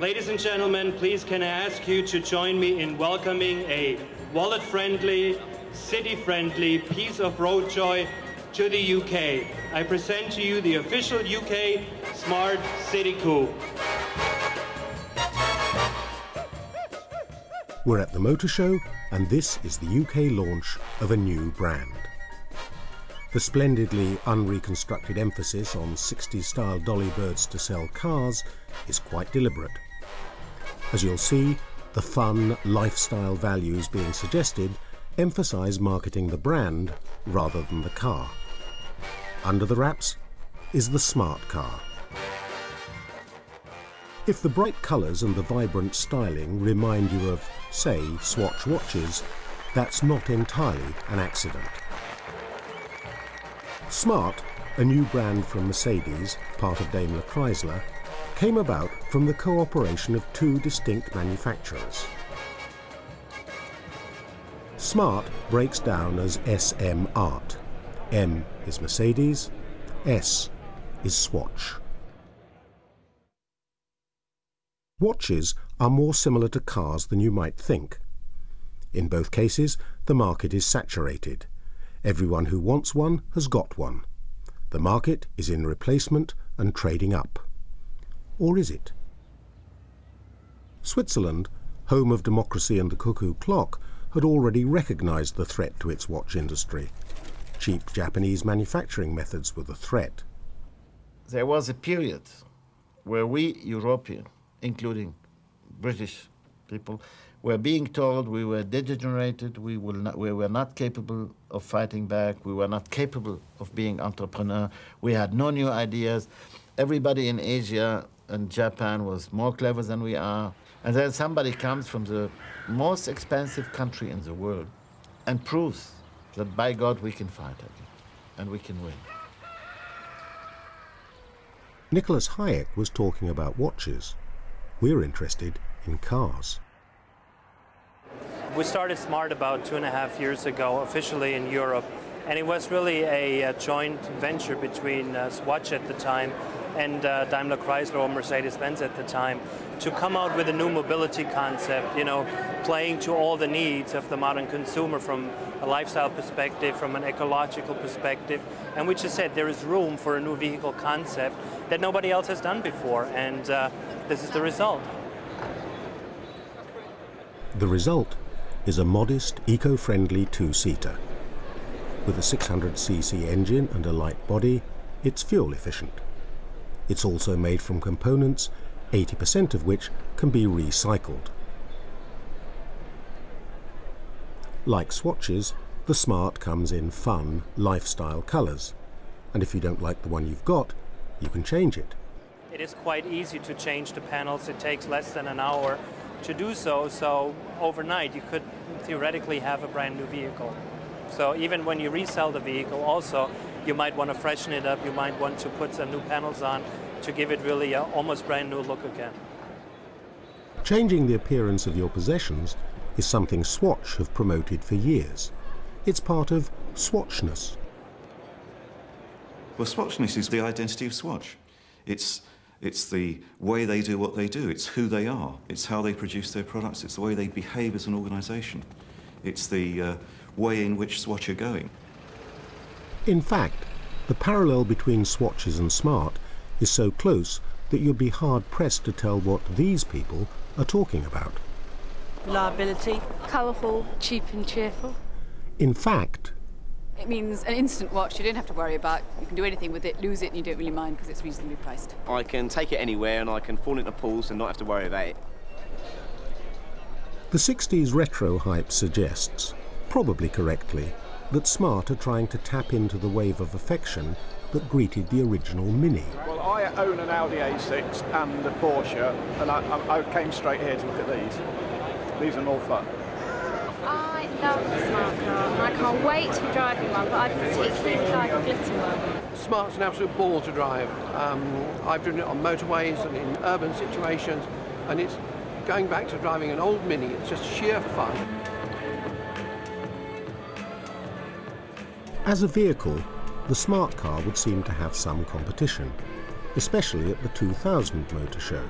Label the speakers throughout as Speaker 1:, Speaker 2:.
Speaker 1: Ladies and gentlemen, please can I ask you to join me in welcoming a wallet-friendly, city-friendly piece of road joy to the UK. I present to you the official UK Smart City Coupe.
Speaker 2: We're at the Motor Show, and this is the UK launch of a new brand. The splendidly unreconstructed emphasis on 60s style dolly birds to sell cars is quite deliberate. As you'll see, the fun, lifestyle values being suggested emphasise marketing the brand rather than the car. Under the wraps is the smart car. If the bright colours and the vibrant styling remind you of, say, Swatch watches, that's not entirely an accident. Smart, a new brand from Mercedes, part of Daimler Chrysler, came about from the cooperation of two distinct manufacturers. Smart breaks down as SM Art. M is Mercedes, S is Swatch. Watches are more similar to cars than you might think. In both cases, the market is saturated. Everyone who wants one has got one. The market is in replacement and trading up. Or is it? Switzerland, home of democracy and the cuckoo clock, had already recognised the threat to its watch industry. Cheap Japanese manufacturing methods were the threat.
Speaker 3: There was a period where we, Europeans, including British people, were being told we were degenerated, we, not, we were not capable of fighting back, we were not capable of being entrepreneur, we had no new ideas. Everybody in Asia and Japan was more clever than we are. And then somebody comes from the most expensive country in the world and proves that by God we can fight again and we can win.
Speaker 2: Nicolas Hayek was talking about watches. We're interested in cars.
Speaker 1: We started Smart about two and a half years ago, officially in Europe, and it was really a, a joint venture between uh, Swatch at the time and uh, Daimler Chrysler or Mercedes-Benz at the time to come out with a new mobility concept, you know, playing to all the needs of the modern consumer from a lifestyle perspective, from an ecological perspective. And we just said there is room for a new vehicle concept that nobody else has done before, and uh, this is the result.
Speaker 2: The result is a modest, eco-friendly two-seater. With a 600cc engine and a light body, it's fuel efficient. It's also made from components, 80% of which can be recycled. Like swatches, the Smart comes in fun, lifestyle colours. And if you don't like the one you've got, you can change it.
Speaker 1: It is quite easy to change the panels. It takes less than an hour to do so. So overnight, you could theoretically have a brand new vehicle. So even when you resell the vehicle, also you might want to freshen it up. You might want to put some new panels on to give it really a almost brand new look again.
Speaker 2: Changing the appearance of your possessions is something Swatch have promoted for years. It's part of Swatchness.
Speaker 4: Well, Swatchness is the identity of Swatch. It's it's the way they do what they do. It's who they are. It's how they produce their products. It's the way they behave as an organisation. It's the uh, way in which Swatch are going.
Speaker 2: In fact, the parallel between Swatches and Smart is so close that you'd be hard pressed to tell what these people are talking about.
Speaker 5: Reliability.
Speaker 6: Colourful, cheap and cheerful.
Speaker 2: In fact,
Speaker 7: it means an instant watch you don't have to worry about. You can do anything with it, lose it, and you don't really mind because it's reasonably priced.
Speaker 8: I can take it anywhere and I can fall into pools and not have to worry about it.
Speaker 2: The 60s retro hype suggests, probably correctly, that Smart are trying to tap into the wave of affection that greeted the original Mini.
Speaker 9: Well, I own an Audi A6 and a Porsche, and I, I, I came straight here to look at these. These are more fun.
Speaker 6: I love the smart car and I can't wait to be driving one, but I particularly like a glitter one.
Speaker 10: Smart's an absolute ball to drive. Um, I've driven it on motorways and in urban situations, and it's going back to driving an old Mini. It's just sheer fun.
Speaker 2: As a vehicle, the smart car would seem to have some competition, especially at the 2000 motor show.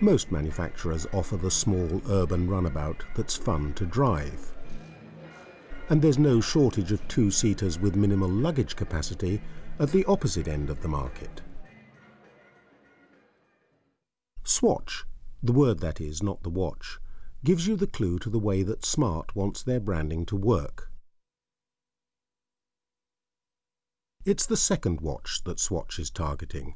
Speaker 2: Most manufacturers offer the small urban runabout that's fun to drive. And there's no shortage of two-seaters with minimal luggage capacity at the opposite end of the market. Swatch, the word that is, not the watch, gives you the clue to the way that Smart wants their branding to work. It's the second watch that Swatch is targeting,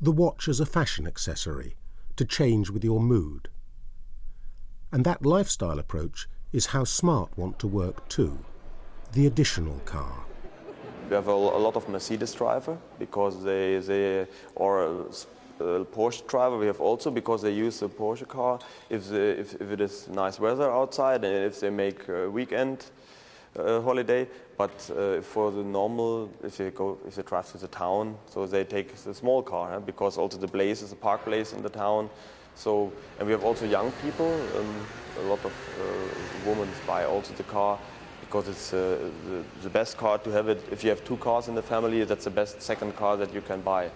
Speaker 2: the watch as a fashion accessory, to change with your mood. And that lifestyle approach is how Smart want to work too, the additional car.
Speaker 11: We have a, lot of Mercedes driver because they, they or uh, Porsche driver we have also because they use the Porsche car if, the, if, if, it is nice weather outside and if they make a weekend uh, holiday. But uh, for the normal, if they go, if they drive to the town, so they take the small car huh? because also the place is a park place in the town. So and we have also young people. Um, a lot of uh, women buy also the car because it's uh, the, the best car to have it. If you have two cars in the family, that's the best second car that you can buy.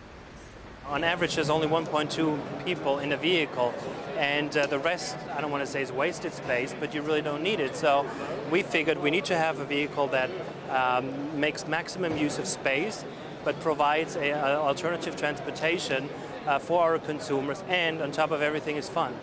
Speaker 1: On average, there's only 1.2 people in a vehicle, and uh, the rest, I don't want to say is wasted space, but you really don't need it. So we figured we need to have a vehicle that um, makes maximum use of space, but provides an alternative transportation uh, for our consumers, and on top of everything is fun.